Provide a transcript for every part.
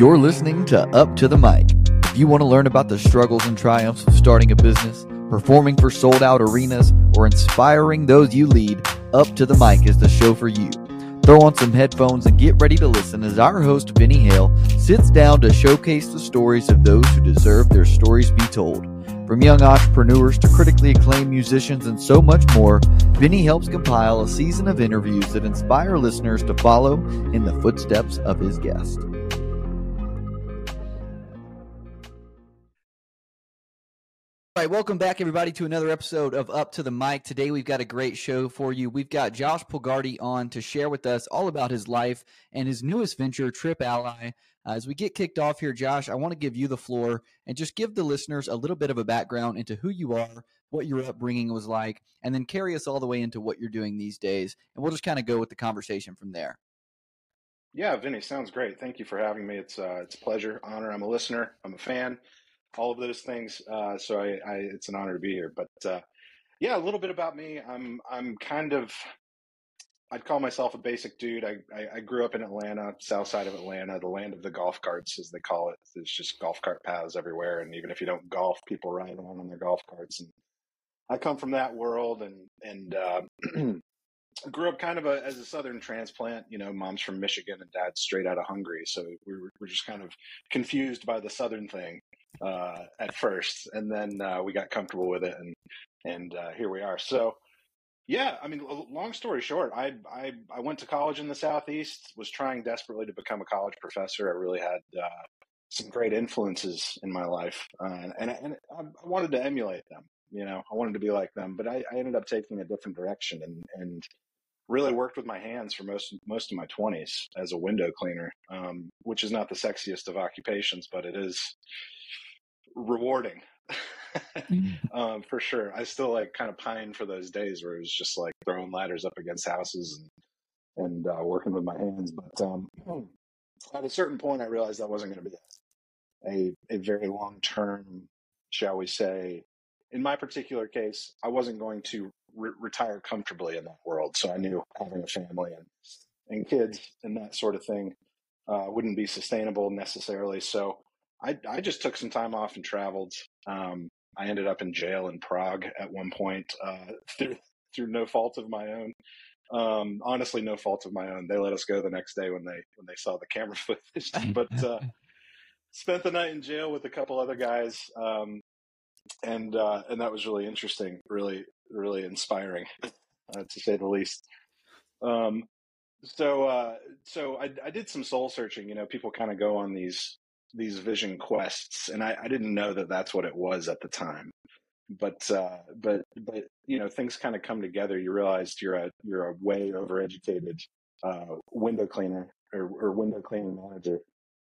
You're listening to Up to the Mic. If you want to learn about the struggles and triumphs of starting a business, performing for sold out arenas, or inspiring those you lead, Up to the Mic is the show for you. Throw on some headphones and get ready to listen as our host, Vinny Hale, sits down to showcase the stories of those who deserve their stories be told. From young entrepreneurs to critically acclaimed musicians and so much more, Vinny helps compile a season of interviews that inspire listeners to follow in the footsteps of his guest. All right, welcome back, everybody, to another episode of Up to the Mic. Today, we've got a great show for you. We've got Josh Polgardi on to share with us all about his life and his newest venture, Trip Ally. Uh, as we get kicked off here, Josh, I want to give you the floor and just give the listeners a little bit of a background into who you are, what your upbringing was like, and then carry us all the way into what you're doing these days. And we'll just kind of go with the conversation from there. Yeah, Vinny, sounds great. Thank you for having me. It's uh, it's a pleasure, honor. I'm a listener. I'm a fan all of those things. Uh, so I, I, it's an honor to be here. But uh, yeah, a little bit about me. I'm I'm kind of I'd call myself a basic dude. I, I, I grew up in Atlanta, south side of Atlanta, the land of the golf carts, as they call it. There's just golf cart paths everywhere, and even if you don't golf, people ride around on their golf carts. And I come from that world, and and uh, grew up kind of a, as a southern transplant. You know, mom's from Michigan and dad's straight out of Hungary, so we were, we were just kind of confused by the southern thing uh, at first, and then uh, we got comfortable with it, and and uh, here we are. So, yeah, I mean, long story short, I, I I went to college in the southeast, was trying desperately to become a college professor. I really had uh, some great influences in my life, uh, and and I wanted to emulate them. You know, I wanted to be like them, but I, I ended up taking a different direction, and and really worked with my hands for most most of my 20s as a window cleaner um, which is not the sexiest of occupations but it is rewarding mm. um, for sure. I still like kind of pine for those days where it was just like throwing ladders up against houses and, and uh, working with my hands. But um, at a certain point, I realized that wasn't going to be a, a very long term, shall we say. In my particular case, I wasn't going to re- retire comfortably in that world. So I knew having a family and, and kids and that sort of thing uh, wouldn't be sustainable necessarily. So I, I just took some time off and traveled. Um, I ended up in jail in Prague at one point uh, through through no fault of my own. Um, honestly, no fault of my own. They let us go the next day when they when they saw the camera footage. but uh, spent the night in jail with a couple other guys, um, and uh, and that was really interesting, really really inspiring, uh, to say the least. Um, so uh, so I, I did some soul searching. You know, people kind of go on these these vision quests, and I, I didn't know that that's what it was at the time. But uh, but but you know things kind of come together. You realize you're a you're a way overeducated uh, window cleaner or, or, window cleaning manager,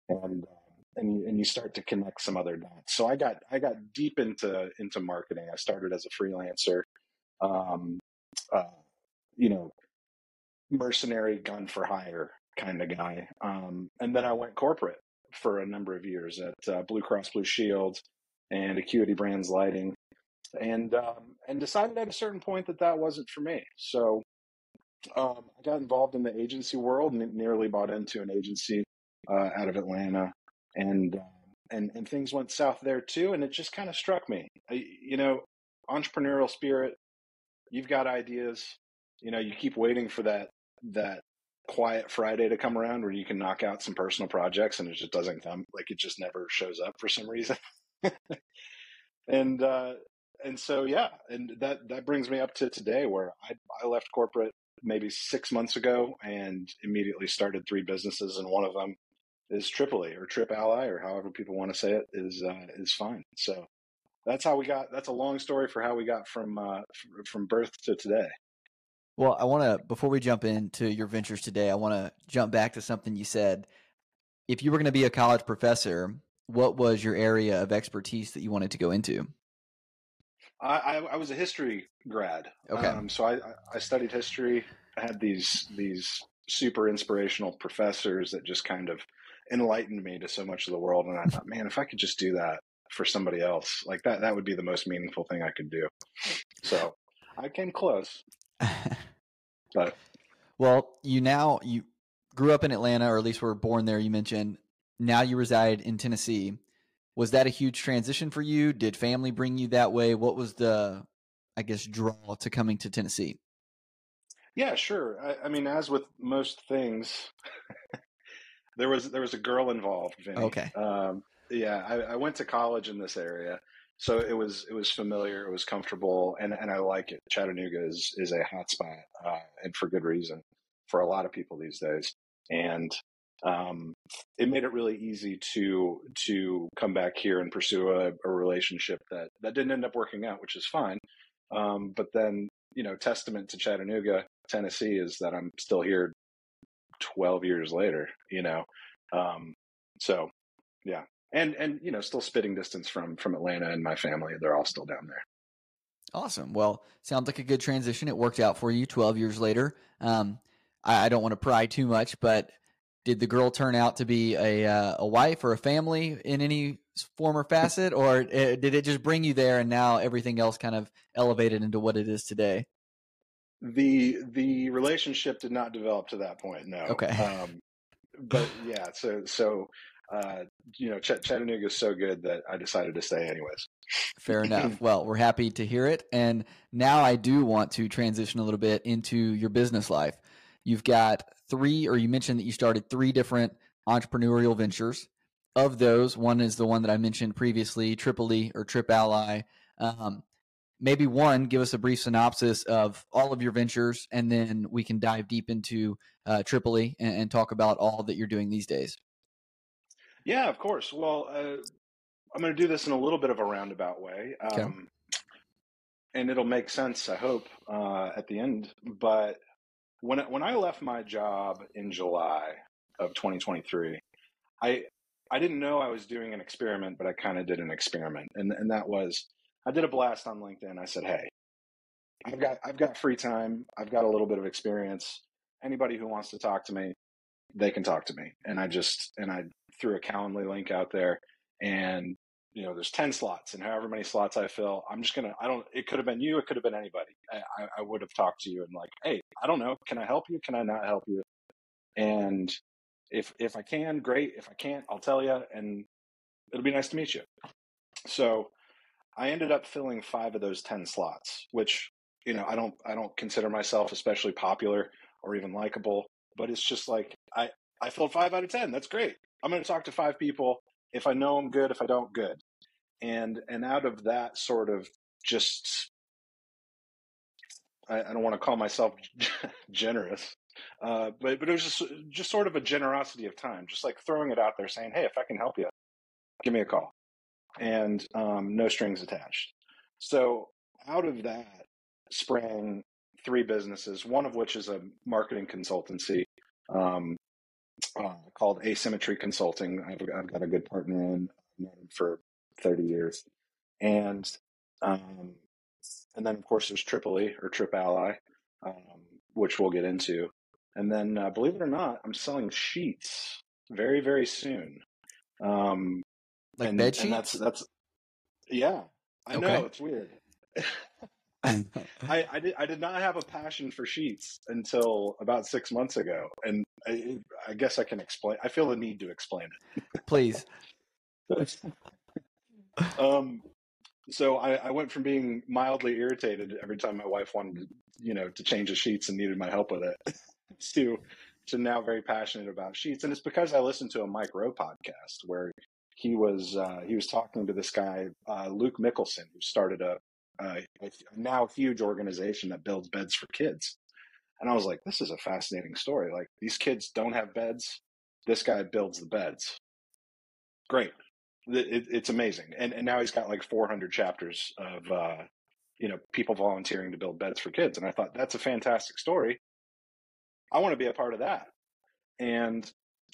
and uh, and you, and you start to connect some other dots. So I got I got deep into into marketing. I started as a freelancer, um, uh, you know, mercenary gun for hire kind of guy, um, and then I went corporate for a number of years at uh, Blue Cross Blue Shield and Acuity Brands Lighting, and um, and decided at a certain point that that wasn't for me. So um, I got involved in the agency world and nearly bought into an agency uh, out of Atlanta, and uh, and and things went south there too. And it just kind of struck me, I, you know, entrepreneurial spirit. You've got ideas, you know, you keep waiting for that that quiet Friday to come around where you can knock out some personal projects and it just doesn't come. Like it just never shows up for some reason. and uh, and so yeah, and that that brings me up to today where I I left corporate maybe six months ago and immediately started three businesses and one of them is Tripally or Trip Ally or however people want to say it is uh, is fine. So that's how we got. That's a long story for how we got from uh, from birth to today. Well, I want to, before we jump into your ventures today, I want to jump back to something you said. If you were going to be a college professor, what was your area of expertise that you wanted to go into? I, I, I was a history grad. Okay. Um, so I, I studied history. I had these, these super inspirational professors that just kind of enlightened me to so much of the world. And I thought, man, if I could just do that for somebody else, like that, that would be the most meaningful thing I could do. So I came close. but well, you now you grew up in Atlanta, or at least were born there. You mentioned now you reside in Tennessee. Was that a huge transition for you? Did family bring you that way? What was the, I guess, draw to coming to Tennessee? Yeah, sure. I, I mean, as with most things, there was there was a girl involved. Vinny. Okay. Um, yeah, I, I went to college in this area, so it was it was familiar, it was comfortable, and and I like it. Chattanooga is is a hotspot, uh, and for good reason for a lot of people these days. And um, it made it really easy to to come back here and pursue a, a relationship that that didn't end up working out, which is fine. Um, but then, you know, testament to Chattanooga, Tennessee, is that I'm still here 12 years later. You know, um, so yeah, and and you know still spitting distance from from Atlanta and my family. They're all still down there. Awesome. Well, sounds like a good transition. It worked out for you 12 years later. Um, I, I, don't want to pry too much, but did the girl turn out to be a uh, a wife or a family in any form or facet, or uh, did it just bring you there and now everything else kind of elevated into what it is today? The the relationship did not develop to that point. No. Okay. Um, but yeah, so so uh, you know, Ch- Chattanooga is so good that I decided to stay anyways. Fair enough. Well, we're happy to hear it. And now I do want to transition a little bit into your business life. You've got three, or you mentioned that you started three different entrepreneurial ventures. Of those, one is the one that I mentioned previously, Tripally or Trip Ally. Um, maybe one, give us a brief synopsis of all of your ventures, and then we can dive deep into uh, Tripally and, and talk about all that you're doing these days. Yeah, of course. Well, uh, I'm going to do this in a little bit of a roundabout way. Um, okay. And it'll make sense, I hope, uh, at the end. But when when I left my job in July of 2023, I I didn't know I was doing an experiment, but I kind of did an experiment, and and that was I did a blast on LinkedIn. I said, "Hey, I've got I've got free time. I've got a little bit of experience. Anybody who wants to talk to me, they can talk to me." And I just and I threw a Calendly link out there, and you know, there's 10 slots, and however many slots I fill, I'm just gonna. I don't. It could have been you. It could have been anybody. I, I would have talked to you and like, hey, I don't know. Can I help you? Can I not help you? And if if I can, great. If I can't, I'll tell you, and it'll be nice to meet you. So I ended up filling five of those 10 slots, which you know, I don't I don't consider myself especially popular or even likable, but it's just like I I filled five out of 10. That's great. I'm going to talk to five people. If I know them, good. If I don't, good. And and out of that sort of just, I, I don't want to call myself generous, uh, but but it was just just sort of a generosity of time, just like throwing it out there, saying, "Hey, if I can help you, give me a call," and um, no strings attached. So out of that sprang three businesses, one of which is a marketing consultancy um, uh, called Asymmetry Consulting. I've, I've, got a good partner in for 30 years. And um, and then, of course, there's Tripoli or Trip Ally, um, which we'll get into. And then, uh, believe it or not, I'm selling sheets very, very soon. Um, like and, bed sheets? And that's, that's, yeah, I okay. know it's weird. I, I, did, I did not have a passion for sheets until about six months ago. And I, I guess I can explain. I feel the need to explain it. Please. um, so I, I, went from being mildly irritated every time my wife wanted, you know, to change the sheets and needed my help with it, to to now very passionate about sheets. And it's because I listened to a Mike Rowe podcast where he was uh, he was talking to this guy uh, Luke Mickelson, who started a a, a now huge organization that builds beds for kids. And I was like, this is a fascinating story. Like these kids don't have beds. This guy builds the beds. Great. It, it's amazing. And, and now he's got like 400 chapters of, uh, you know, people volunteering to build beds for kids. And I thought that's a fantastic story. I want to be a part of that. And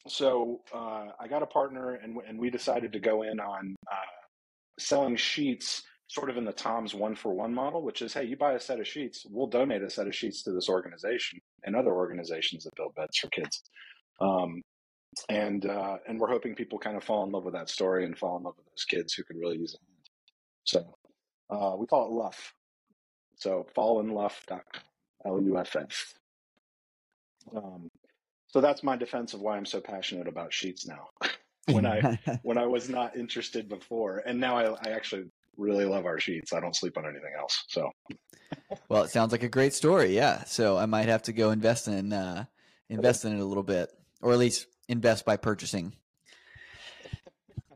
so uh, I got a partner and, and we decided to go in on uh, selling sheets sort of in the Tom's one for one model, which is, hey, you buy a set of sheets, we'll donate a set of sheets to this organization and other organizations that build beds for kids. Um, and uh, and we're hoping people kind of fall in love with that story and fall in love with those kids who could really use it. So uh, we call it Luff. So fallinluff.com, L-U-F-F. Um, so that's my defense of why I'm so passionate about sheets now. when I when I was not interested before, and now I, I actually really love our sheets. I don't sleep on anything else. So, well, it sounds like a great story. Yeah, so I might have to go invest in uh, invest in it a little bit, or at least invest by purchasing.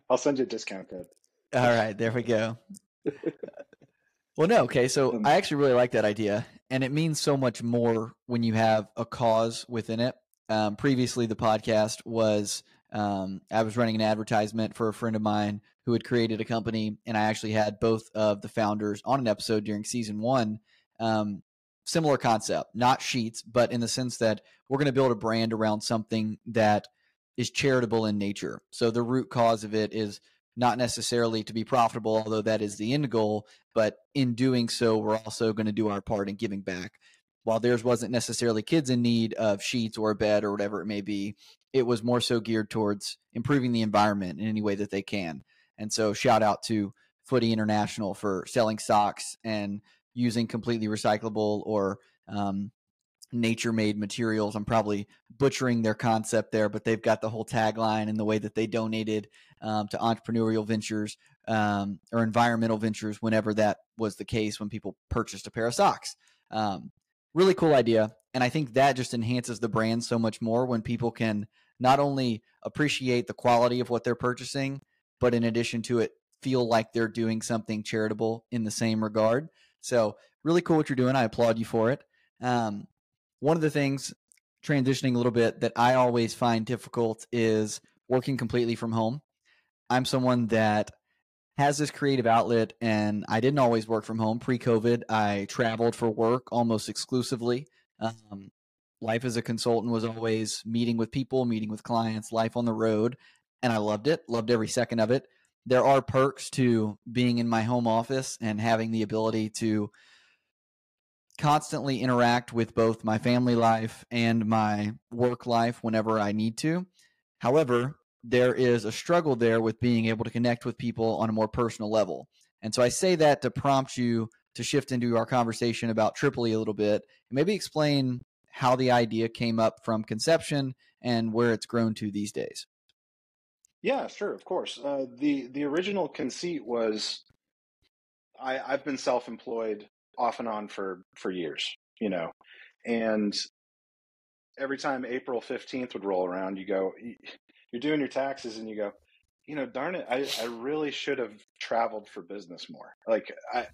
I'll send you a discount code. All right, there we go. well, no, okay. So um, I actually really like that idea, and it means so much more when you have a cause within it. Um, previously, the podcast was um, I was running an advertisement for a friend of mine who had created a company, and I actually had both of the founders on an episode during season one. Um, similar concept, not sheets, but in the sense that we're going to build a brand around something that is charitable in nature. So the root cause of it is not necessarily to be profitable, although that is the end goal. But in doing so, we're also going to do our part in giving back. While theirs wasn't necessarily kids in need of sheets or a bed or whatever it may be, it was more so geared towards improving the environment in any way that they can. And so, shout out to Footy International for selling socks and using completely recyclable or um, nature made materials. I'm probably butchering their concept there, but they've got the whole tagline and the way that they donated um, to entrepreneurial ventures um, or environmental ventures whenever that was the case when people purchased a pair of socks. Um, really cool idea. And I think that just enhances the brand so much more when people can not only appreciate the quality of what they're purchasing, but in addition to it, feel like they're doing something charitable in the same regard. So, really cool what you're doing. I applaud you for it. Um, one of the things transitioning a little bit that I always find difficult is working completely from home. I'm someone that has this creative outlet and I didn't always work from home pre COVID. I traveled for work almost exclusively. Um, life as a consultant was always meeting with people, meeting with clients, life on the road. And I loved it, loved every second of it. There are perks to being in my home office and having the ability to constantly interact with both my family life and my work life whenever I need to. However, there is a struggle there with being able to connect with people on a more personal level. And so I say that to prompt you to shift into our conversation about Tripally a little bit and maybe explain how the idea came up from conception and where it's grown to these days. Yeah, sure, of course. Uh, the the original conceit was I, I've been self employed off and on for for years, you know, and every time April fifteenth would roll around, you go, you're doing your taxes, and you go, you know, darn it, I I really should have traveled for business more. Like I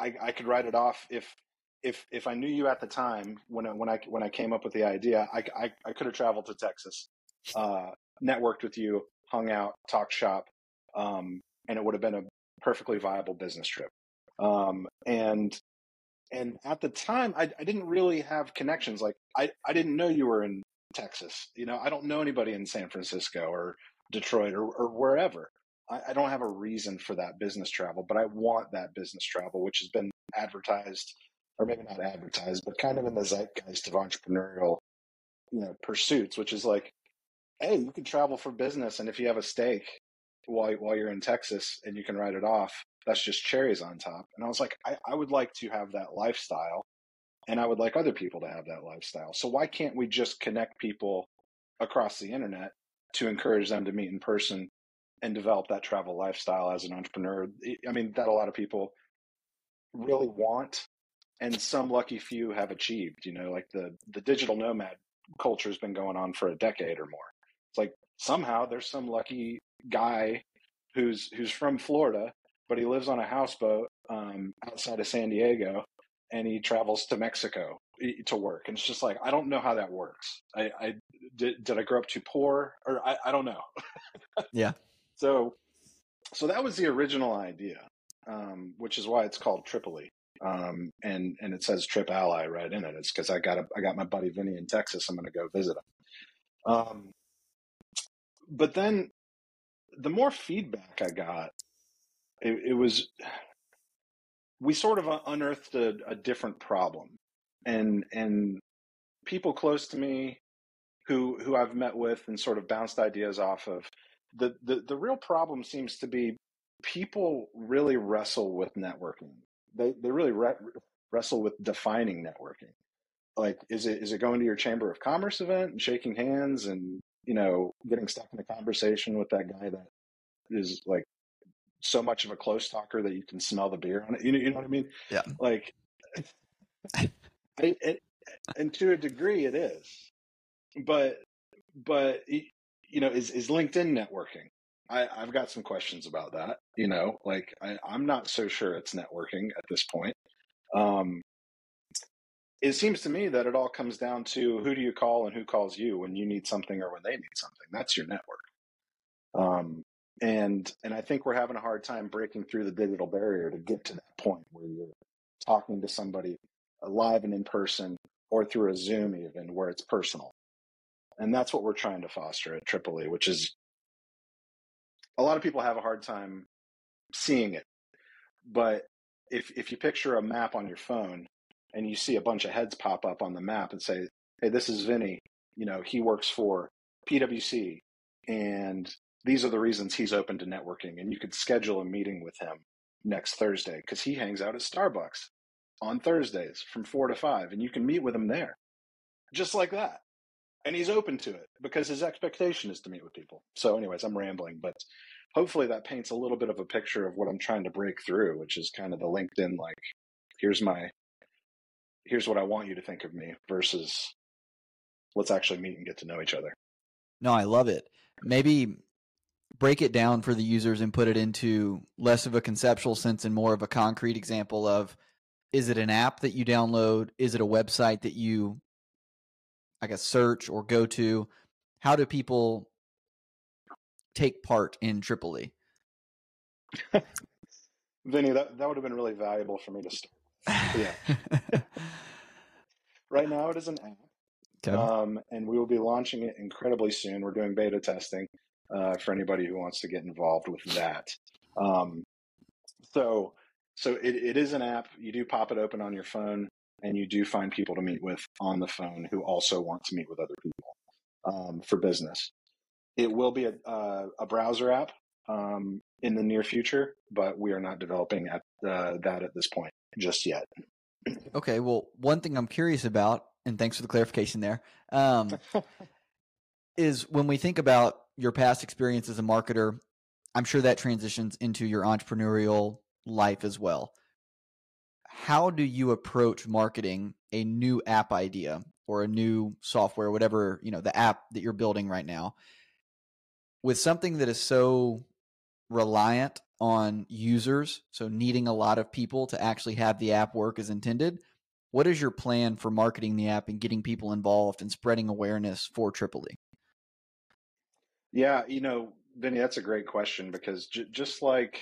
I, I could write it off if if if I knew you at the time when I, when I when I came up with the idea, I I, I could have traveled to Texas, uh, networked with you, hung out, talked shop, um, and it would have been a perfectly viable business trip. Um, and and at the time, I, I didn't really have connections. Like I, I didn't know you were in Texas. You know, I don't know anybody in San Francisco or Detroit or, or wherever. I, I don't have a reason for that business travel, but I want that business travel, which has been advertised, or maybe not advertised, but kind of in the zeitgeist of entrepreneurial, you know, pursuits, which is like, hey, you can travel for business, and if you have a stake while while you're in Texas and you can write it off, that's just cherries on top. And I was like, I, I would like to have that lifestyle and I would like other people to have that lifestyle. So why can't we just connect people across the internet to encourage them to meet in person and develop that travel lifestyle as an entrepreneur? I mean, that a lot of people really want and some lucky few have achieved, you know, like the the digital nomad culture has been going on for a decade or more. Somehow there's some lucky guy who's who's from Florida but he lives on a houseboat um, outside of San Diego, and he travels to Mexico to work. And it's just like I don't know how that works. I, I did, did I grow up too poor, or I, I don't know. yeah. So, so that was the original idea, um, which is why it's called Tripally. Um, and and it says Trip Ally right in it. It's because I got a, I got my buddy Vinny in Texas. I'm going to go visit him. Um, but then the more feedback I got it, it was we sort of unearthed a, a different problem, and and people close to me who who I've met with and sort of bounced ideas off of. The, the the real problem seems to be people really wrestle with networking. They they really re- wrestle with defining networking. Like, is it is it going to your chamber of commerce event and shaking hands and you know, getting stuck in a conversation with that guy that is like so much of a close talker that you can smell the beer on it. You know, you know what I mean? Yeah. Like, I, it, and to a degree, it is. But, but you know, is is LinkedIn networking? I, I've got some questions about that. You know, like I, I'm not so sure it's networking at this point. Um, it seems to me that it all comes down to who do you call and who calls you when you need something or when they need something. That's your network. Um, and and I think we're having a hard time breaking through the digital barrier to get to that point where you're talking to somebody live and in person or through a Zoom even where it's personal. And that's what we're trying to foster at Tripally, which is a lot of people have a hard time seeing it. But if if you picture a map on your phone and you see a bunch of heads pop up on the map and say, "Hey, this is Vinny. You know, he works for PwC, and these are the reasons he's open to networking." And you could schedule a meeting with him next Thursday because he hangs out at Starbucks on Thursdays from four to five, and you can meet with him there, just like that. And he's open to it because his expectation is to meet with people. So, anyways, I'm rambling, but hopefully that paints a little bit of a picture of what I'm trying to break through, which is kind of the LinkedIn like, here's my here's what I want you to think of me versus let's actually meet and get to know each other. No, I love it. Maybe break it down for the users and put it into less of a conceptual sense and more of a concrete example of is it an app that you download? Is it a website that you I guess search or go to? How do people take part in Tripally? Vinny, that, that would have been really valuable for me to start. Yeah. right now, it is an app. Okay. Um, and we will be launching it incredibly soon. We're doing beta testing uh, for anybody who wants to get involved with that. Um, so, so it, it is an app. You do pop it open on your phone, and you do find people to meet with on the phone who also want to meet with other people um, for business. It will be a, uh, a browser app um, in the near future, but we are not developing at uh, that at this point just yet. Okay. Well, one thing I'm curious about, and thanks for the clarification there, um, is when we think about your past experience as a marketer, I'm sure that transitions into your entrepreneurial life as well. How do you approach marketing a new app idea or a new software, whatever, you know, the app that you're building right now, with something that is so reliant on users, so needing a lot of people to actually have the app work as intended. What is your plan for marketing the app and getting people involved and spreading awareness for Tripally? Yeah, you know, Vinny, that's a great question because j- just like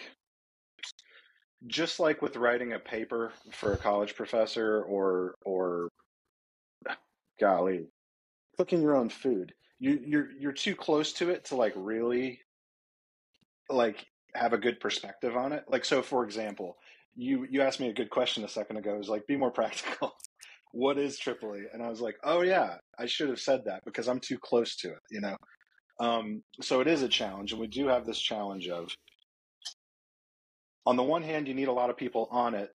just like with writing a paper for a college professor or or golly, cooking your own food, you you're you're too close to it to like really like have a good perspective on it. Like, so for example, you you asked me a good question a second ago. It was like, be more practical. what is Tripally? And I was like, oh yeah, I should have said that because I'm too close to it. You know. Um, so it is a challenge, and we do have this challenge of, on the one hand, you need a lot of people on it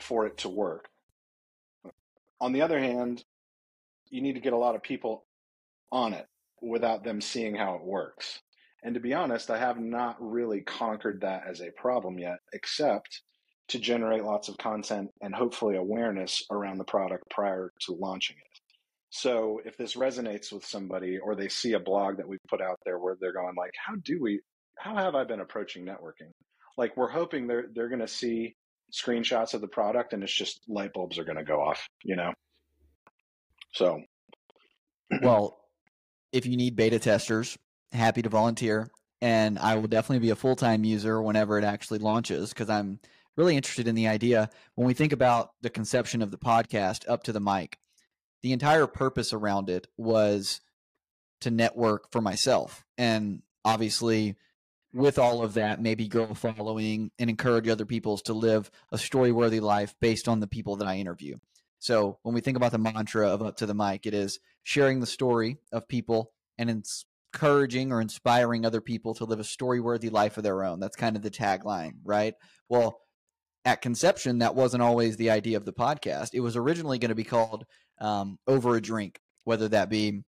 for it to work. On the other hand, you need to get a lot of people on it without them seeing how it works. And to be honest, I have not really conquered that as a problem yet, except to generate lots of content and hopefully awareness around the product prior to launching it. So if this resonates with somebody or they see a blog that we put out there where they're going like, how do we, how have I been approaching networking? Like we're hoping they're, they're going to see screenshots of the product and it's just light bulbs are going to go off, you know? So. well, if you need beta testers, happy to volunteer. And I will definitely be a full time user whenever it actually launches because I'm really interested in the idea. When we think about the conception of the podcast, Up to the Mic, the entire purpose around it was to network for myself. And obviously, with all of that, maybe grow following and encourage other people to live a story worthy life based on the people that I interview. So when we think about the mantra of Up to the Mic, it is sharing the story of people and encouraging or inspiring other people to live a story worthy life of their own. That's kind of the tagline, right? Well, at conception, that wasn't always the idea of the podcast. It was originally going to be called um, Over a Drink, whether that be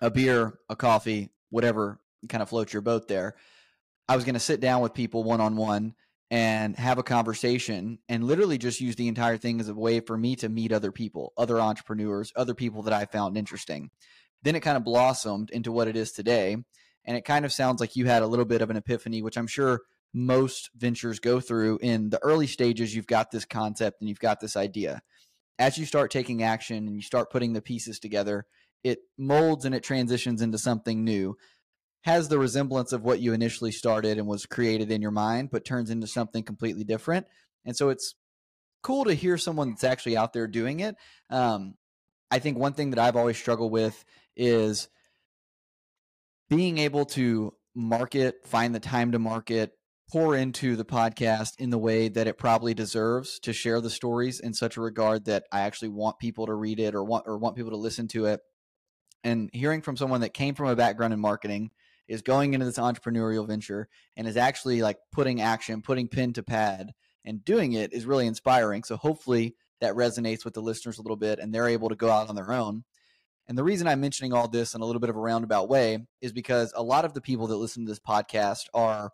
a beer, a coffee, whatever kind of floats your boat there. I was going to sit down with people one on one and have a conversation and literally just use the entire thing as a way for me to meet other people, other entrepreneurs, other people that I found interesting. Then it kind of blossomed into what it is today. And it kind of sounds like you had a little bit of an epiphany, which I'm sure most ventures go through in the early stages. You've got this concept and you've got this idea. As you start taking action and you start putting the pieces together, it molds and it transitions into something new has the resemblance of what you initially started and was created in your mind, but turns into something completely different. And so it's cool to hear someone that's actually out there doing it. Um, I think one thing that I've always struggled with is being able to market, find the time to market, pour into the podcast in the way that it probably deserves to share the stories in such a regard that I actually want people to read it or want or want people to listen to it. And hearing from someone that came from a background in marketing is going into this entrepreneurial venture and is actually like putting action, putting pen to pad and doing it is really inspiring. So hopefully that resonates with the listeners a little bit and they're able to go out on their own. And the reason I'm mentioning all this in a little bit of a roundabout way is because a lot of the people that listen to this podcast are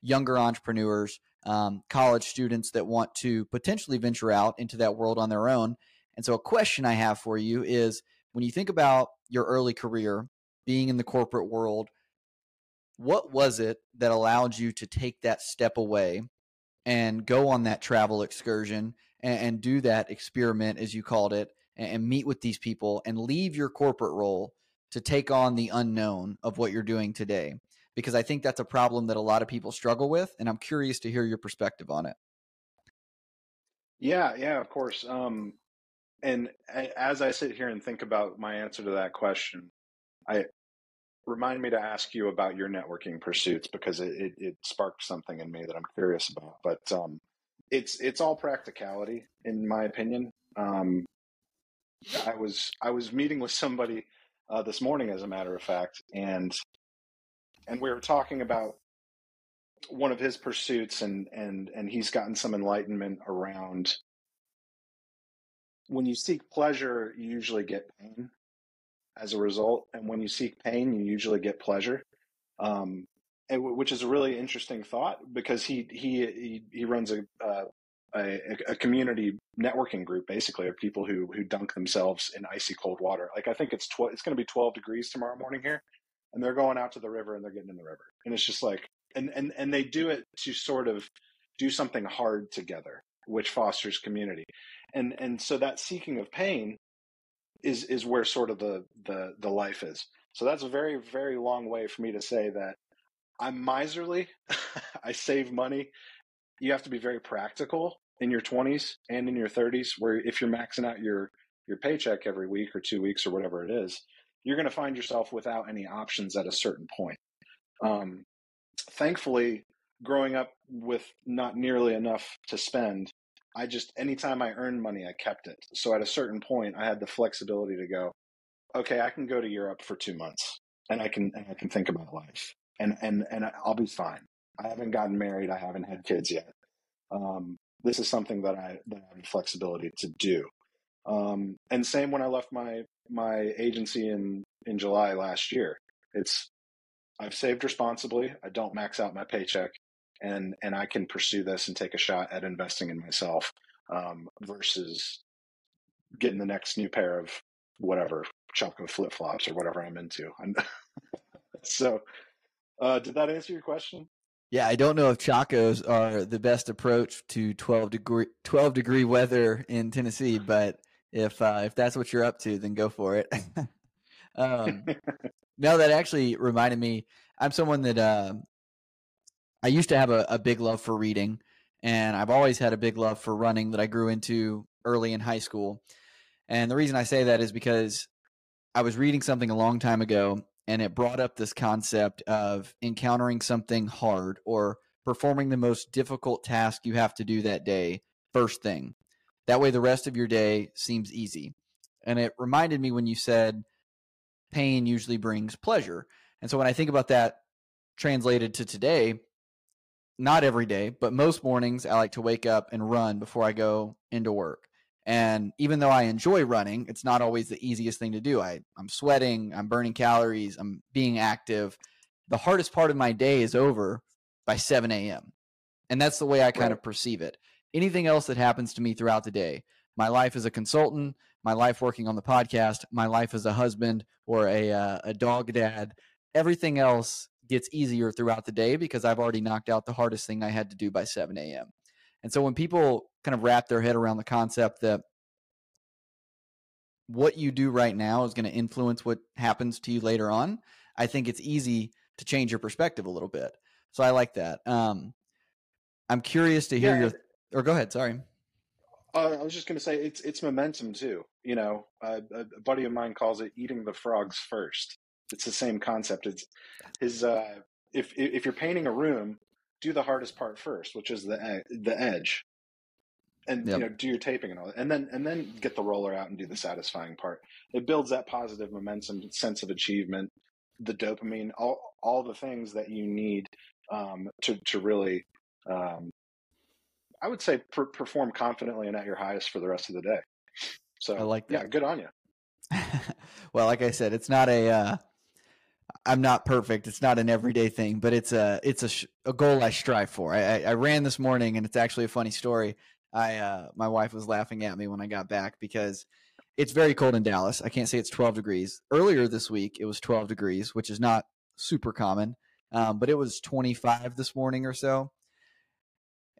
younger entrepreneurs, um, college students that want to potentially venture out into that world on their own. And so, a question I have for you is when you think about your early career, being in the corporate world, what was it that allowed you to take that step away and go on that travel excursion and, and do that experiment, as you called it, and, meet with these people and leave your corporate role to take on the unknown of what you're doing today? Because I think that's a problem that a lot of people struggle with, and I'm curious to hear your perspective on it. Yeah, yeah, of course. Um, and as I sit here and think about my answer to that question, I remind me to ask you about your networking pursuits because it, it, it sparked something in me that I'm curious about. But um, it's it's all practicality, in my opinion. Um, I was I was meeting with somebody uh, this morning, as a matter of fact, and and we were talking about one of his pursuits, and and and he's gotten some enlightenment around when you seek pleasure, you usually get pain as a result. And when you seek pain, you usually get pleasure, um, and, which is a really interesting thought because he he he, he runs a, uh, a, a community networking group basically of people who who dunk themselves in icy cold water. Like I think it's tw- it's going to be twelve degrees tomorrow morning here, and they're going out to the river and they're getting in the river, and it's just like and and and they do it to sort of do something hard together, which fosters community, and and so that seeking of pain is is where sort of the the the life is. So that's a very very long way for me to say that I'm miserly. I save money. You have to be very practical in your 20s and in your 30s where if you're maxing out your your paycheck every week or 2 weeks or whatever it is, you're going to find yourself without any options at a certain point. Um, thankfully, growing up with not nearly enough to spend, I just anytime I earned money, I kept it. So at a certain point, I had the flexibility to go, okay, I can go to Europe for two months, and I can and I can think about life, and and and I'll be fine. I haven't gotten married. I haven't had kids yet. Um, this is something that I that I have the flexibility to do. Um, and same when I left my my agency in in July last year. It's I've saved responsibly. I don't max out my paycheck and and I can pursue this and take a shot at investing in myself um, versus getting the next new pair of whatever chocolate flip flops or whatever I'm into. so, uh, did that answer your question? Yeah, I don't know if chacos are the best approach to 12 degree 12 degree weather in Tennessee, but if uh, if that's what you're up to, then go for it. um, no, that actually reminded me. I'm someone that uh, I used to have a, a big love for reading, and I've always had a big love for running that I grew into early in high school. And the reason I say that is because I was reading something a long time ago, and it brought up this concept of encountering something hard or performing the most difficult task you have to do that day first thing. That way, the rest of your day seems easy. And it reminded me when you said pain usually brings pleasure. And so when I think about that translated to today, not every day, but most mornings I like to wake up and run before I go into work. And even though I enjoy running, it's not always the easiest thing to do. I, I'm sweating, I'm burning calories, I'm being active. The hardest part of my day is over by 7 a.m. And that's the way I kind right. of perceive it. Anything else that happens to me throughout the day, my life as a consultant, my life working on the podcast, my life as a husband or a, uh, a dog dad, everything else gets easier throughout the day because I've already knocked out the hardest thing I had to do by 7 a.m. And so when people kind of wrap their head around the concept that what you do right now is going to influence what happens to you later on, I think it's easy to change your perspective a little bit. So I like that. Um, I'm curious to hear yeah. your, or go ahead. Sorry. Uh, I was just going to say it's it's momentum too. You know, uh, a buddy of mine calls it eating the frogs first. It's the same concept. It's his. Uh, if if you're painting a room, do the hardest part first, which is the the edge, and yep. you know do your taping and all that, and then and then get the roller out and do the satisfying part. It builds that positive momentum, sense of achievement, the dopamine, all all the things that you need um, to to really, um, I would say, per- perform confidently and at your highest for the rest of the day. So I like that. Yeah, good on you. well, like I said, it's not a. Uh, I'm not perfect. It's not an everyday thing, but it's a it's a, sh- a goal I strive for. I, I, I, ran this morning, and it's actually a funny story. I uh, my wife was laughing at me when I got back because it's very cold in Dallas. I can't say it's 12 degrees. Earlier this week, it was 12 degrees, which is not super common, um, but it was 25 this morning or so.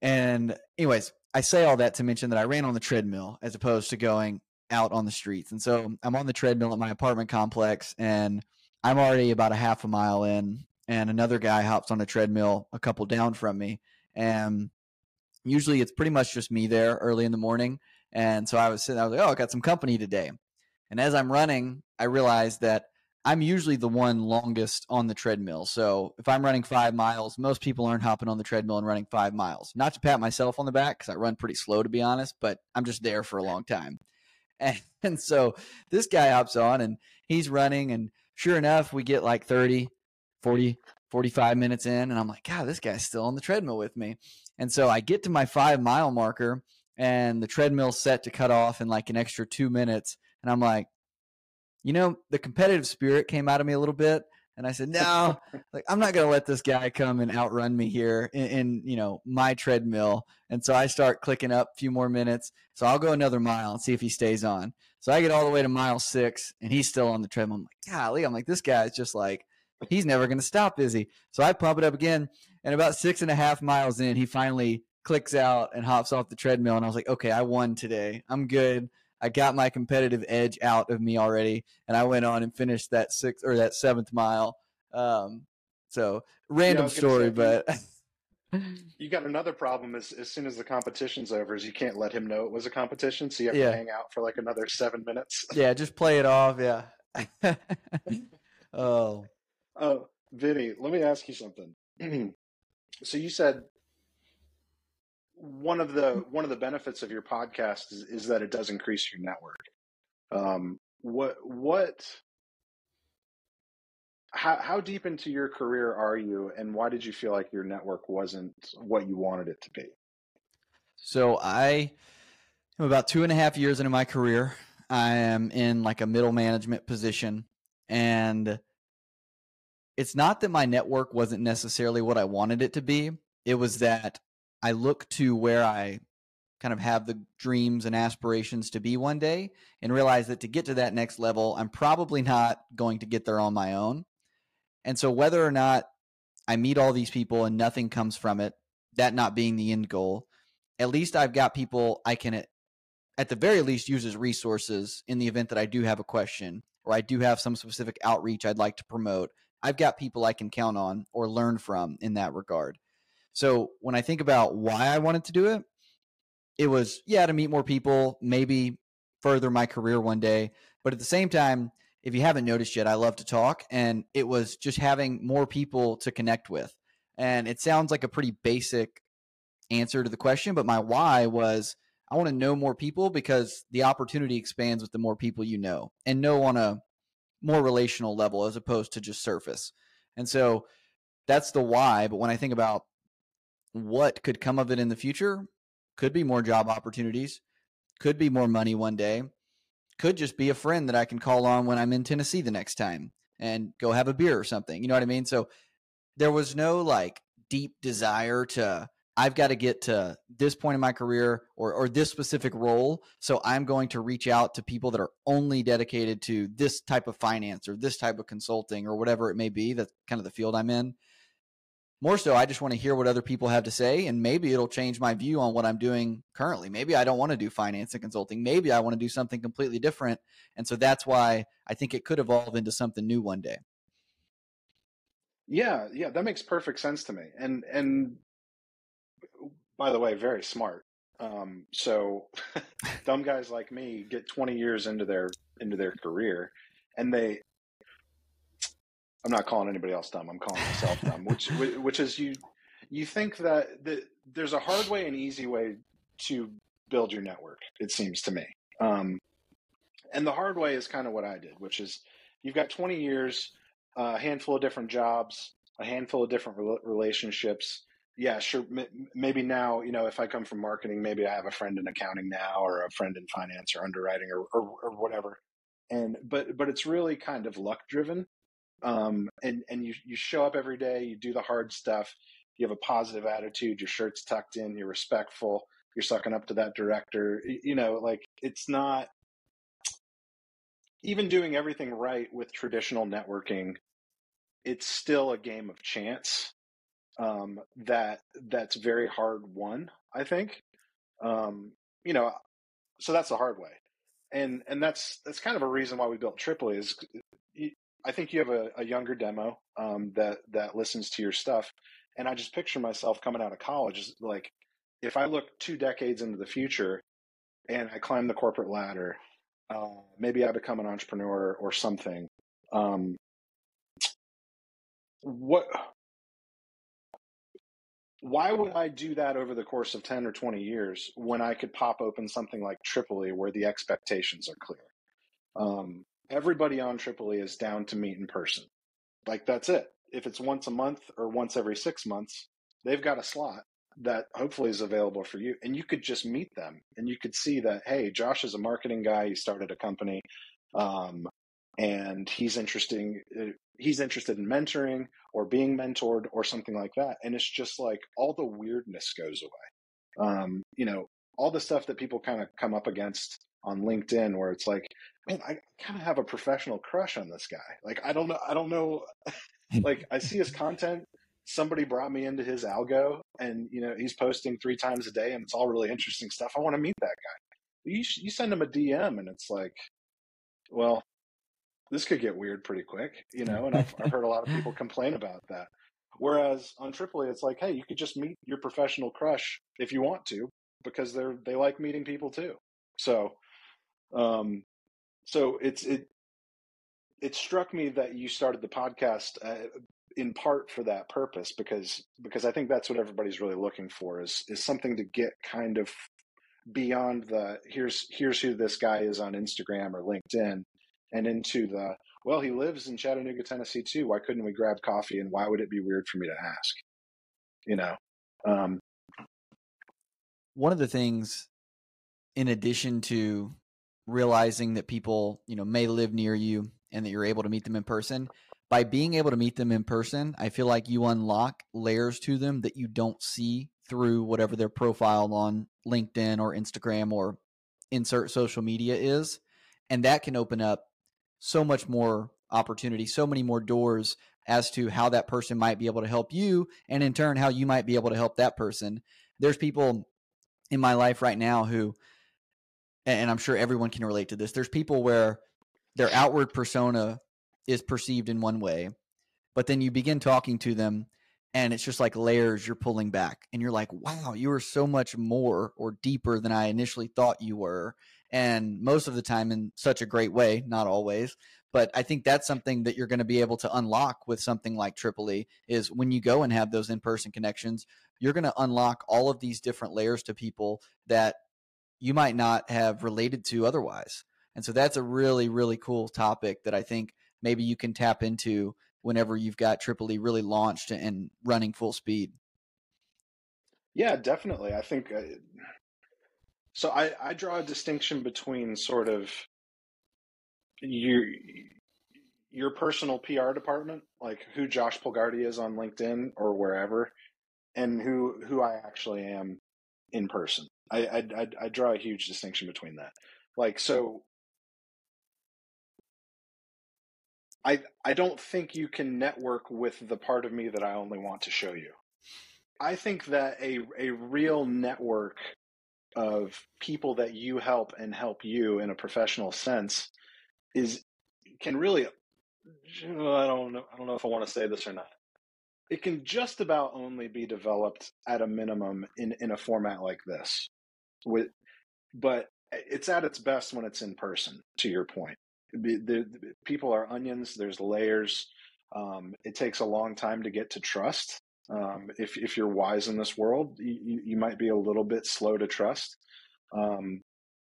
And anyways, I say all that to mention that I ran on the treadmill as opposed to going out on the streets. And so I'm on the treadmill at my apartment complex, and I'm already about a half a mile in, and another guy hops on a treadmill a couple down from me. And usually it's pretty much just me there early in the morning. And so I was sitting, I was like, oh, I got some company today. And as I'm running, I realized that I'm usually the one longest on the treadmill. So if I'm running five miles, most people aren't hopping on the treadmill and running five miles. Not to pat myself on the back because I run pretty slow, to be honest, but I'm just there for a long time. And, and so this guy hops on and he's running and sure enough, we get like 30, 40, 45 minutes in, and I'm like, God, this guy's still on the treadmill with me. And so I get to my five mile marker, and the treadmill's set to cut off in like an extra two minutes. And I'm like, you know, the competitive spirit came out of me a little bit. And I said, no, like I'm not going to let this guy come and outrun me here in, in, you know, my treadmill. And so I start clicking up a few more minutes. So I'll go another mile and see if he stays on. So I get all the way to mile six and he's still on the treadmill. I'm like, golly, I'm like, this guy's just like, he's never going to stop, is he? So I pump it up again. And about six and a half miles in, he finally clicks out and hops off the treadmill. And I was like, okay, I won today. I'm good. I got my competitive edge out of me already, and I went on and finished that sixth or that seventh mile. Um, so random story, say, but you got another problem as as soon as the competition's over is you can't let him know it was a competition, so you have yeah. to hang out for like another seven minutes. yeah, just play it off. Yeah. oh. Oh, Vinny, let me ask you something. so you said one of the one of the benefits of your podcast is, is that it does increase your network. Um, what what how how deep into your career are you, and why did you feel like your network wasn't what you wanted it to be? So I am about two and a half years into my career. I am in like a middle management position, and it's not that my network wasn't necessarily what I wanted it to be. It was that I look to where I kind of have the dreams and aspirations to be one day and realize that to get to that next level, I'm probably not going to get there on my own. And so, whether or not I meet all these people and nothing comes from it, that not being the end goal, at least I've got people I can, at the very least, use as resources in the event that I do have a question or I do have some specific outreach I'd like to promote. I've got people I can count on or learn from in that regard. So when I think about why I wanted to do it, it was, yeah, to meet more people, maybe further my career one day. But at the same time, if you haven't noticed yet, I love to talk. And it was just having more people to connect with. And it sounds like a pretty basic answer to the question, but my why was I want to know more people because the opportunity expands with the more people you know and know on a more relational level as opposed to just surface. And so that's the why. But when I think about what could come of it in the future could be more job opportunities could be more money one day, could just be a friend that I can call on when I'm in Tennessee the next time and go have a beer or something. You know what I mean? So there was no like deep desire to I've got to get to this point in my career or or this specific role. So I'm going to reach out to people that are only dedicated to this type of finance or this type of consulting or whatever it may be. That's kind of the field I'm in. More so, I just want to hear what other people have to say, and maybe it'll change my view on what I'm doing currently. Maybe I don't want to do finance and consulting. Maybe I want to do something completely different. And so that's why I think it could evolve into something new one day. Yeah, yeah, that makes perfect sense to me. And and by the way, very smart. Um, so dumb guys like me get 20 years into their into their career, and they. I'm not calling anybody else dumb. I'm calling myself dumb, which which is you. You think that, that there's a hard way and easy way to build your network. It seems to me, um, and the hard way is kind of what I did, which is you've got 20 years, a handful of different jobs, a handful of different relationships yeah, sure. Maybe now, you know, if I come from marketing, maybe I have a friend in accounting now, or a friend in finance, or underwriting, or or, or whatever. And but but it's really kind of luck driven. Um, and and you you show up every day, you do the hard stuff, you have a positive attitude, your shirt's tucked in, you're respectful, you're sucking up to that director. You know, like it's not even doing everything right with traditional networking. It's still a game of chance um, that that's very hard won. I think, um, you know, so that's the hard way, and and that's that's kind of a reason why we built Tripally is. I think you have a, a younger demo um, that that listens to your stuff, and I just picture myself coming out of college like if I look two decades into the future, and I climb the corporate ladder, uh, maybe I become an entrepreneur or something. Um, what why would I do that over the course of 10 or 20 years when I could pop open something like Tripally where the expectations are clear? Um, everybody on Tripally is down to meet in person. Like that's it. If it's once a month or once every six months, they've got a slot that hopefully is available for you. And you could just meet them and you could see that, hey, Josh is a marketing guy. He started a company. Um, and he's interesting uh, he's interested in mentoring or being mentored or something like that. And it's just like all the weirdness goes away. Um, you know all the stuff that people kind of come up against on linkedin where it's like man i kind of have a professional crush on this guy. Like i don't know i don't know like i see his content. Somebody brought me into his algo and you know he's posting three times a day and it's all really interesting stuff. I want to meet that guy. You, you send him a dm and it's like well this could get weird pretty quick, you know, and I've, I've heard a lot of people complain about that. Whereas on Tripally, it's like, hey, you could just meet your professional crush if you want to, because they're they like meeting people too. So, um, so it's it it struck me that you started the podcast uh, in part for that purpose because because I think that's what everybody's really looking for is is something to get kind of beyond the here's here's who this guy is on Instagram or LinkedIn and into the well, he lives in Chattanooga, Tennessee too. Why couldn't we grab coffee? And why would it be weird for me to ask? You know, um, one of the things, in addition to realizing that people, you know, may live near you and that you're able to meet them in person, by being able to meet them in person, I feel like you unlock layers to them that you don't see through whatever their profile on LinkedIn or Instagram or insert social media is. And that can open up so much more opportunity, so many more doors as to how that person might be able to help you, and in turn, how you might be able to help that person. There's people in my life right now who, and I'm sure everyone can relate to this, there's people where their outward persona is perceived in one way, but then you begin talking to them and it's just like layers you're pulling back and you're like wow you are so much more or deeper than i initially thought you were and most of the time in such a great way, not always. But I think that's something that you're going to be able to unlock with something like Tripally is when you go and have those in person connections, you're going to unlock all of these different layers to people that you might not have related to otherwise. And so that's a really, really cool topic that I think maybe you can tap into whenever you've got Tripally really launched and running full speed. Yeah, definitely. I think uh, So I, I draw a distinction between sort of your your personal PR department, like who Josh Polgardi is on LinkedIn or wherever, and who who I actually am in person. I I, I, I draw a huge distinction between that. Like so, I I don't think you can network with the part of me that I only want to show you. I think that a a real network of people that you help and help you in a professional sense is can really I don't know I don't know if I want to say this or not. It can just about only be developed at a minimum in in a format like this. With but it's at its best when it's in person to your point. The, the, the people are onions, there's layers. Um, it takes a long time to get to trust um, if if you're wise in this world, you, you might be a little bit slow to trust. Um,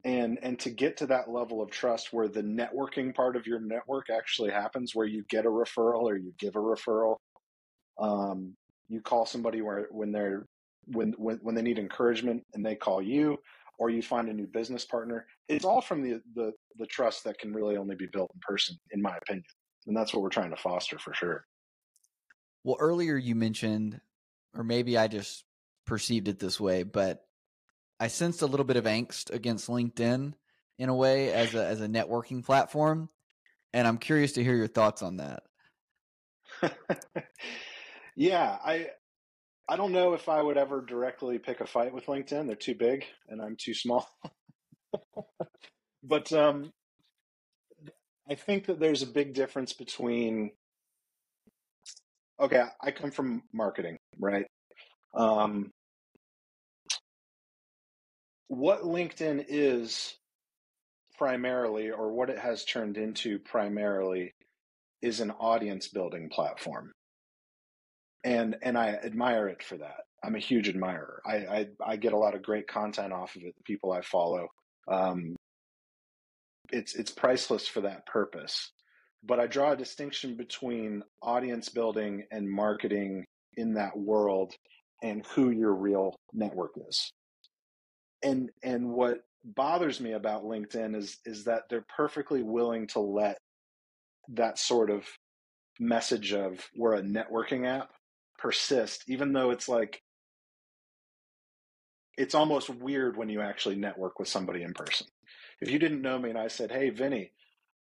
and and to get to that level of trust where the networking part of your network actually happens, where you get a referral or you give a referral, um, you call somebody where when they're when, when when they need encouragement and they call you, or you find a new business partner. It's all from the the the trust that can really only be built in person, in my opinion, and that's what we're trying to foster for sure. Well, earlier you mentioned, or maybe I just perceived it this way, but I sensed a little bit of angst against LinkedIn in a way as a as a networking platform, and I'm curious to hear your thoughts on that. yeah, I I don't know if I would ever directly pick a fight with LinkedIn. They're too big and I'm too small. but um I think that there's a big difference between okay, I come from marketing, right? Um, what LinkedIn is primarily, or what it has turned into primarily, is an audience building platform, and and I admire it for that. I'm a huge admirer. I I, I get a lot of great content off of it. The people I follow, um, it's it's priceless for that purpose but I draw a distinction between audience building and marketing in that world and who your real network is. And and what bothers me about LinkedIn is is that they're perfectly willing to let that sort of message of we're a networking app persist even though it's like it's almost weird when you actually network with somebody in person. If you didn't know me and I said, "Hey, Vinny,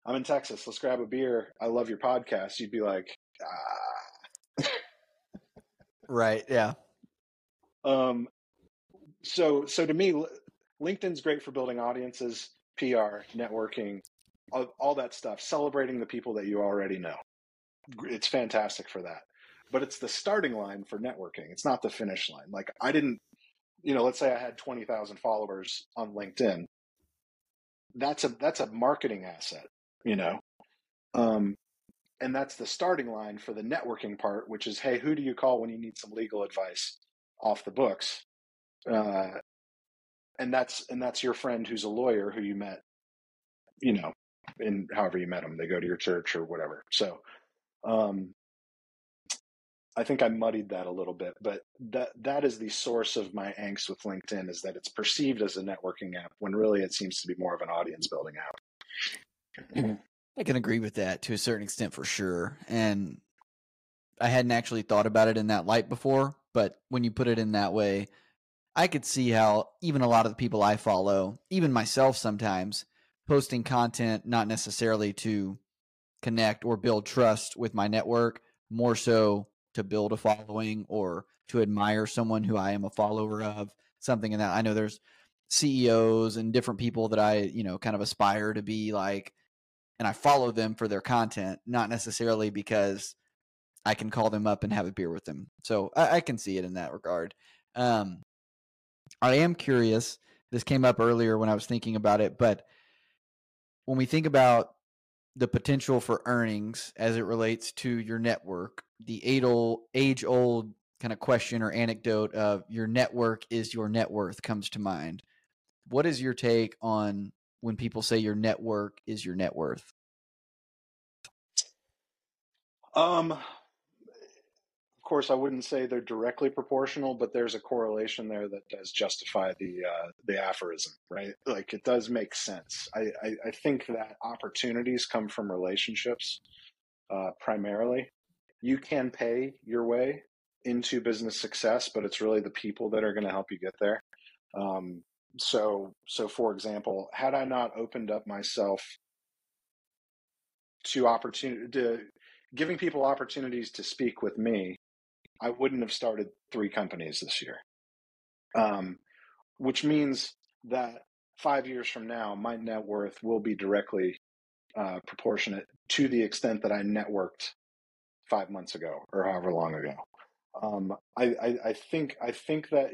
I'm in Texas. Let's grab a beer. I love your podcast. You'd be like, ah. right. Yeah. Um, so, so to me, LinkedIn's great for building audiences, PR, networking, all, all that stuff, celebrating the people that you already know. It's fantastic for that. But it's the starting line for networking. It's not the finish line. Like I didn't, you know, let's say I had 20,000 followers on LinkedIn. That's a that's a marketing asset you know? Um, and that's the starting line for the networking part which is hey who do you call when you need some legal advice off the books? Uh, and that's and that's your friend who's a lawyer who you met you know in however you met them they go to your church or whatever. So um, I think I muddied that a little bit, but that that is the source of my angst with LinkedIn is that it's perceived as a networking app when really it seems to be more of an audience building app. I can agree with that to a certain extent for sure. And I hadn't actually thought about it in that light before, but when you put it in that way, I could see how even a lot of the people I follow, even myself sometimes, posting content not necessarily to connect or build trust with my network, more so to build a following or to admire someone who I am a follower of, something in that. I know there's CEOs and different people that I, you know, kind of aspire to be like and I follow them for their content, not necessarily because I can call them up and have a beer with them. So I, I can see it in that regard. Um, I am curious. This came up earlier when I was thinking about it, but when we think about the potential for earnings as it relates to your network, the age old kind of question or anecdote of your network is your net worth comes to mind. What is your take on when people say your network is your net worth? Um, of course, I wouldn't say they're directly proportional, but there's a correlation there that does justify the uh, the aphorism, right? Like it does make sense. I, I, I think that opportunities come from relationships uh, primarily. You can pay your way into business success, but it's really the people that are going to help you get there. Um, so, so for example, had I not opened up myself to opportunity to giving people opportunities to speak with me, I wouldn't have started three companies this year. Um, which means that five years from now, my net worth will be directly uh, proportionate to the extent that I networked five months ago or however long ago. Um, I, I, I think I think that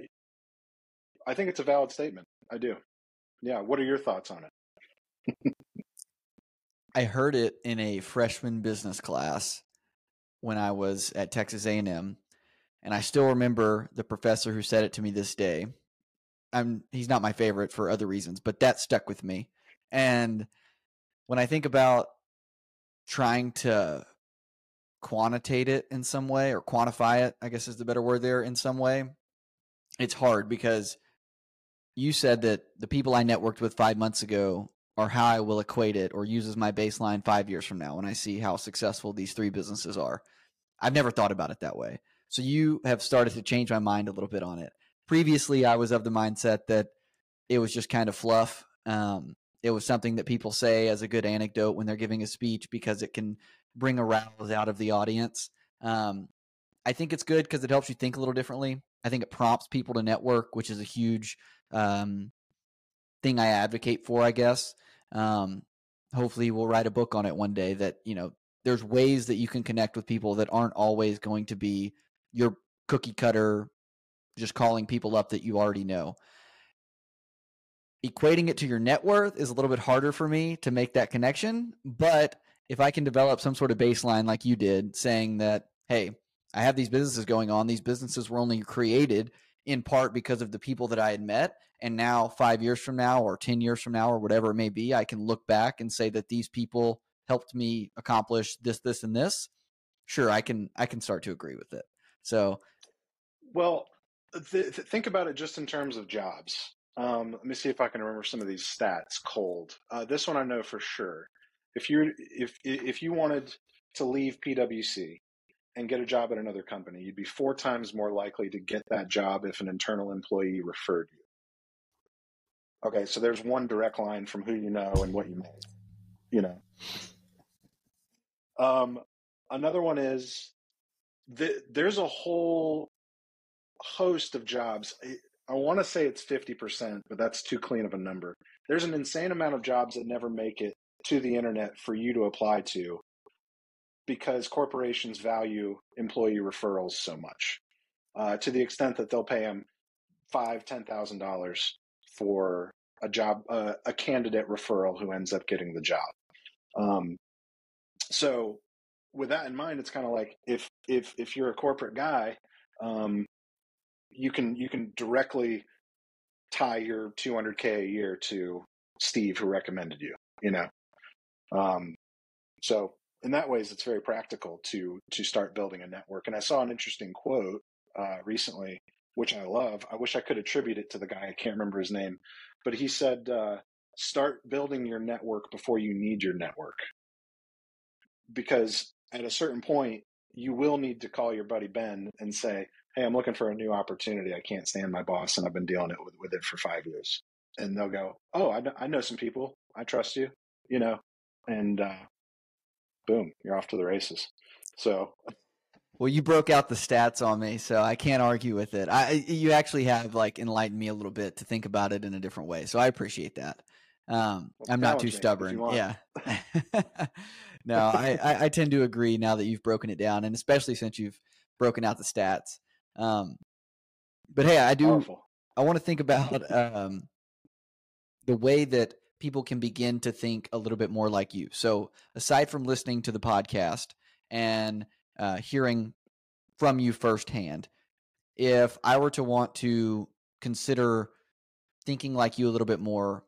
I think it's a valid statement. I do. Yeah. What are your thoughts on it? I heard it in a freshman business class when I was at Texas A&M, and I still remember the professor who said it to me this day. I'm he's not my favorite for other reasons, but that stuck with me. And when I think about trying to quantitate it in some way or quantify it, I guess is the better word there in some way, it's hard because you said that the people I networked with five months ago are how I will equate it or use as my baseline five years from now when I see how successful these three businesses are. I've never thought about it that way. So you have started to change my mind a little bit on it. Previously, I was of the mindset that it was just kind of fluff. Um, it was something that people say as a good anecdote when they're giving a speech because it can bring a rouse out of the audience. Um, I think it's good because it helps you think a little differently. I think it prompts people to network, which is a huge um, thing I advocate for, I guess. Um, hopefully, we'll write a book on it one day that, you know, there's ways that you can connect with people that aren't always going to be your cookie cutter, just calling people up that you already know. Equating it to your net worth is a little bit harder for me to make that connection. But if I can develop some sort of baseline like you did, saying that, hey, I have these businesses going on, these businesses were only created in part because of the people that I had met. And now, five years from now, or 10 years from now, or whatever it may be, I can look back and say that these people helped me accomplish this, this, and this. Sure, I can I can start to agree with it. So, well, th- th- think about it just in terms of jobs. Um, let me see if I can remember some of these stats cold. Uh, this one I know for sure. If you if if you wanted to leave PwC and get a job at another company, you'd be four times more likely to get that job if an internal employee referred you. Okay, so there's one direct line from who you know and what you made. You know. Um, another one is the, there's a whole host of jobs. I want to say it's 50%, but that's too clean of a number. There's an insane amount of jobs that never make it to the internet for you to apply to because corporations value employee referrals so much uh, to the extent that they'll pay them five, ten thousand dollars for a job, uh, a candidate referral who ends up getting the job. Um, so, with that in mind, it's kind of like if if if you're a corporate guy, um, you can you can directly tie your 200k a year to Steve who recommended you. You know, um, so in that ways, it's very practical to to start building a network. And I saw an interesting quote uh, recently, which I love. I wish I could attribute it to the guy. I can't remember his name, but he said, uh, "Start building your network before you need your network." Because at a certain point, you will need to call your buddy Ben and say, "Hey, I'm looking for a new opportunity. I can't stand my boss, and I've been dealing it with, with it for five years." And they'll go, "Oh, I know, I know some people. I trust you." You know, and uh, boom, you're off to the races. So, well, you broke out the stats on me, so I can't argue with it. I you actually have like enlightened me a little bit to think about it in a different way, so I appreciate that. Um, well, I'm not too stubborn. Yeah. no, I, I, I tend to agree now that you've broken it down, and especially since you've broken out the stats. Um, but hey, I do. Powerful. I want to think about um, the way that people can begin to think a little bit more like you. So, aside from listening to the podcast and uh, hearing from you firsthand, if I were to want to consider thinking like you a little bit more,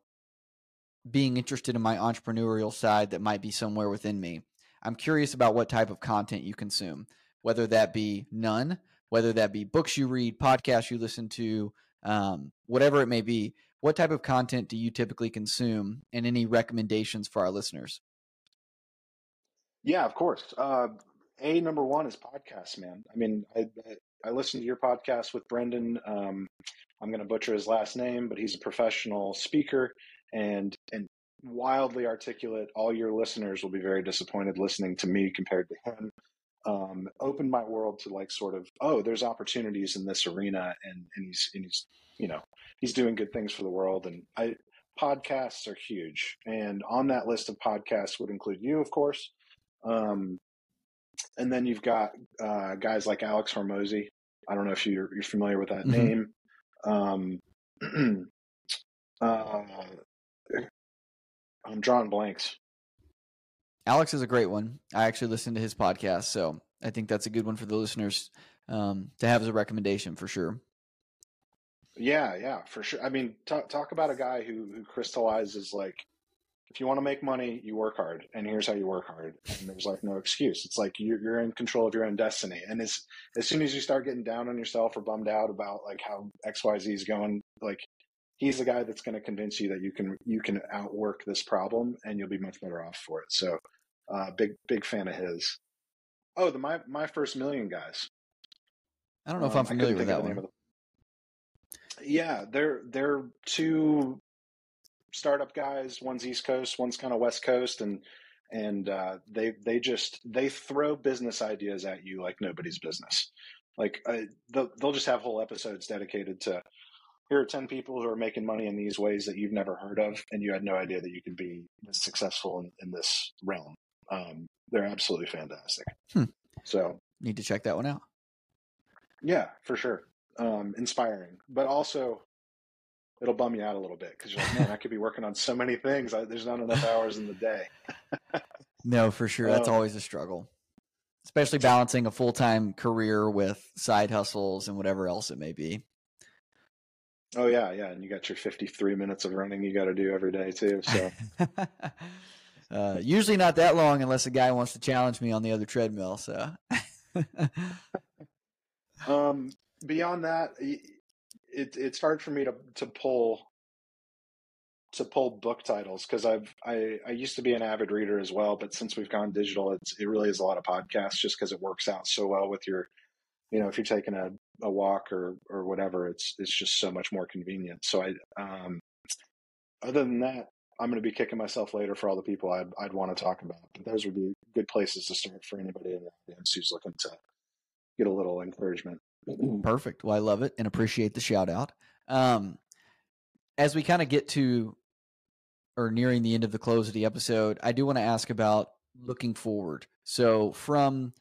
being interested in my entrepreneurial side that might be somewhere within me, I'm curious about what type of content you consume whether that be none, whether that be books you read, podcasts you listen to, um, whatever it may be. What type of content do you typically consume, and any recommendations for our listeners? Yeah, of course. Uh, a number one is podcasts, man. I mean, I, I listened to your podcast with Brendan. Um, I'm going to butcher his last name, but he's a professional speaker and and wildly articulate. All your listeners will be very disappointed listening to me compared to him. Um, opened my world to like sort of oh, there's opportunities in this arena, and and he's and he's you know he's doing good things for the world. And I podcasts are huge, and on that list of podcasts would include you, of course. Um, and then you've got uh, guys like Alex Hormozi. I don't know if you're, you're familiar with that mm-hmm. name. Um, uh, I'm drawing blanks. Alex is a great one. I actually listened to his podcast, so I think that's a good one for the listeners um, to have as a recommendation for sure. Yeah, yeah, for sure. I mean, talk, talk about a guy who who crystallizes like if you want to make money, you work hard, and here's how you work hard. And there's like no excuse. It's like you're, you're in control of your own destiny. And as as soon as you start getting down on yourself or bummed out about like how X Y Z is going, like he's the guy that's going to convince you that you can you can outwork this problem, and you'll be much better off for it. So, uh, big big fan of his. Oh, the my my first million guys. I don't know um, if I'm familiar with that one. Yeah, they're they're two startup guys. One's East Coast, one's kind of West Coast, and and uh, they they just they throw business ideas at you like nobody's business. Like uh, they'll, they'll just have whole episodes dedicated to here are 10 people who are making money in these ways that you've never heard of and you had no idea that you could be successful in, in this realm um, they're absolutely fantastic hmm. so need to check that one out yeah for sure um, inspiring but also it'll bum you out a little bit because you're like, man, I could be working on so many things. I, there's not enough hours in the day. no, for sure. That's um, always a struggle, especially balancing a full time career with side hustles and whatever else it may be. Oh yeah, yeah, and you got your 53 minutes of running you got to do every day too. So uh, usually not that long unless a guy wants to challenge me on the other treadmill. So, um, beyond that, it, it's hard for me to to pull to pull book titles because I've I, I used to be an avid reader as well, but since we've gone digital, it's it really is a lot of podcasts just because it works out so well with your, you know, if you're taking a, a walk or or whatever, it's it's just so much more convenient. So I um, other than that, I'm going to be kicking myself later for all the people I'd I'd want to talk about. But those would be good places to start for anybody in the audience who's looking to get a little encouragement. Perfect. Well, I love it and appreciate the shout out. Um, as we kind of get to or nearing the end of the close of the episode, I do want to ask about looking forward. So, from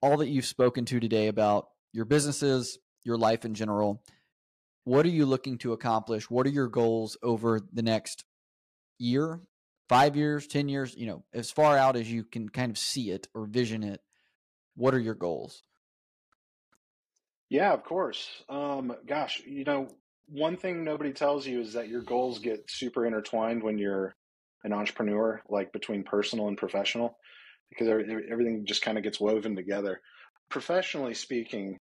all that you've spoken to today about your businesses, your life in general, what are you looking to accomplish? What are your goals over the next year, five years, 10 years? You know, as far out as you can kind of see it or vision it, what are your goals? Yeah, of course. Um, gosh, you know, one thing nobody tells you is that your goals get super intertwined when you're an entrepreneur, like between personal and professional, because everything just kind of gets woven together. Professionally speaking,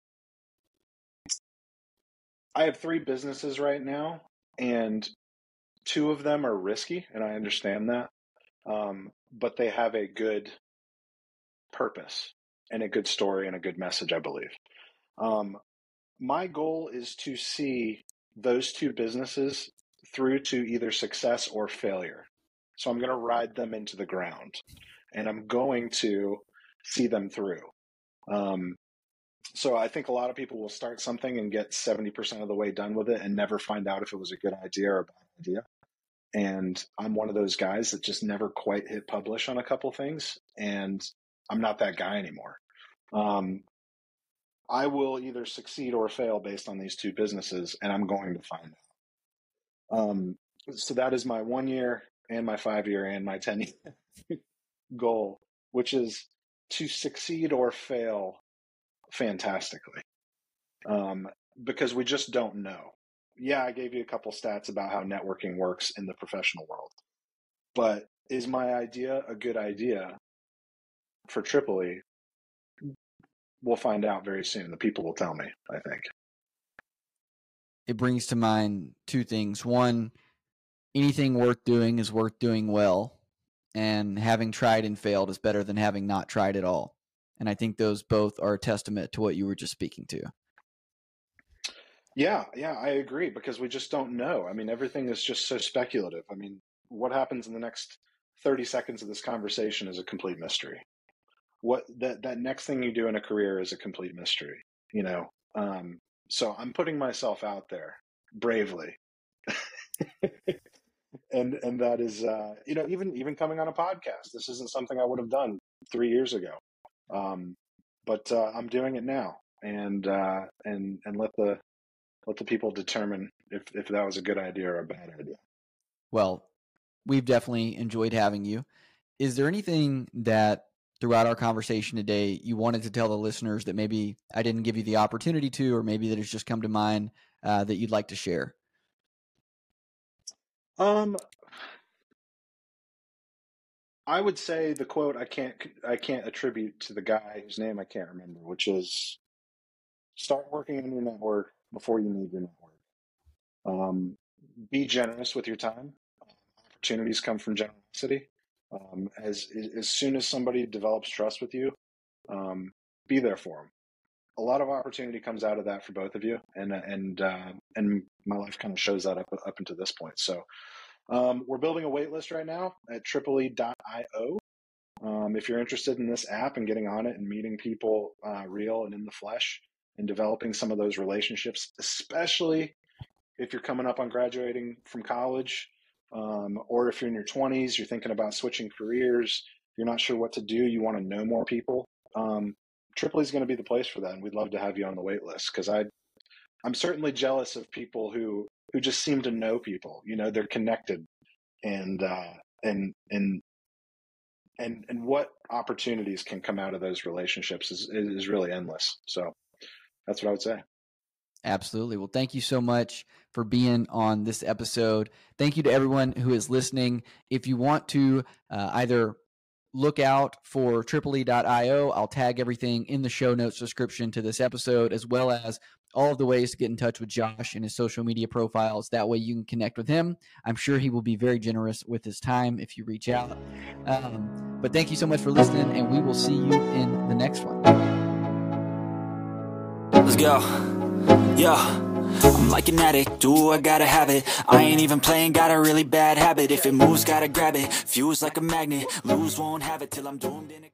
I have three businesses right now, and two of them are risky, and I understand that. Um, but they have a good purpose and a good story and a good message, I believe. Um, my goal is to see those two businesses through to either success or failure. So I'm going to ride them into the ground and I'm going to see them through. Um, so I think a lot of people will start something and get 70% of the way done with it and never find out if it was a good idea or a bad idea. And I'm one of those guys that just never quite hit publish on a couple things. And I'm not that guy anymore. Um, I will either succeed or fail based on these two businesses, and I'm going to find out. Um, so that is my one year and my five year and my 10 year goal, which is to succeed or fail fantastically. Um, because we just don't know. Yeah, I gave you a couple stats about how networking works in the professional world. But is my idea a good idea for Tripally? we'll find out very soon. The people will tell me. I think it brings to mind two things. One, anything worth doing is worth doing well, and having tried and failed is better than having not tried at all. And I think those both are a testament to what you were just speaking to. Yeah, yeah, I agree because we just don't know. I mean, everything is just so speculative. I mean, what happens in the next 30 seconds of this conversation is a complete mystery. What that that next thing you do in a career is a complete mystery, you know. Um, so I'm putting myself out there bravely. and and that is uh, you know even even coming on a podcast this isn't something i would have done three years ago um, but uh, i'm doing it now and uh, and and let the let the people determine if if that was a good idea or a bad idea. Well we've definitely enjoyed having you. Is there anything that throughout our conversation today you wanted to tell the listeners that maybe i didn't give you the opportunity to or maybe that has just come to mind uh, that you'd like to share? Um, I would say the quote I can't I can't attribute to the guy whose name I can't remember, which is start working on your network before you need your network. Um, be generous with your time. Opportunities come from generosity. Um, as as soon as somebody develops trust with you, um, be there for them. A lot of opportunity comes out of that for both of you, and and uh, and my life kind of shows that up up until this point. So um, we're building a waitlist right now at tripally.io. Um, if you're interested in this app and getting on it and meeting people uh, real and in the flesh and developing some of those relationships, especially if you're coming up on graduating from college um, or if you're in your 20s, you're thinking about switching careers, you're not sure what to do, you want to know more people, um, Tripally is going to be the place for that. And we'd love to have you on the wait list because I, I'm certainly jealous of people who who just seem to know people. You know, they're connected, and uh, and and and and what opportunities can come out of those relationships is is really endless. So that's what I would say. Absolutely. Well, thank you so much for being on this episode. Thank you to everyone who is listening. If you want to uh, either look out for tripally.io. I'll tag everything in the show notes description to this episode, as well as all of the ways to get in touch with Josh and his social media profiles. That way you can connect with him. I'm sure he will be very generous with his time if you reach out. Um, but thank you so much for listening, and we will see you in the next one. Let's go. Yeah. I'm like an addict, do I gotta have it? I ain't even playing, got a really bad habit. If it moves, gotta grab it. Fuse like a magnet, lose, won't have it Till I'm doomed in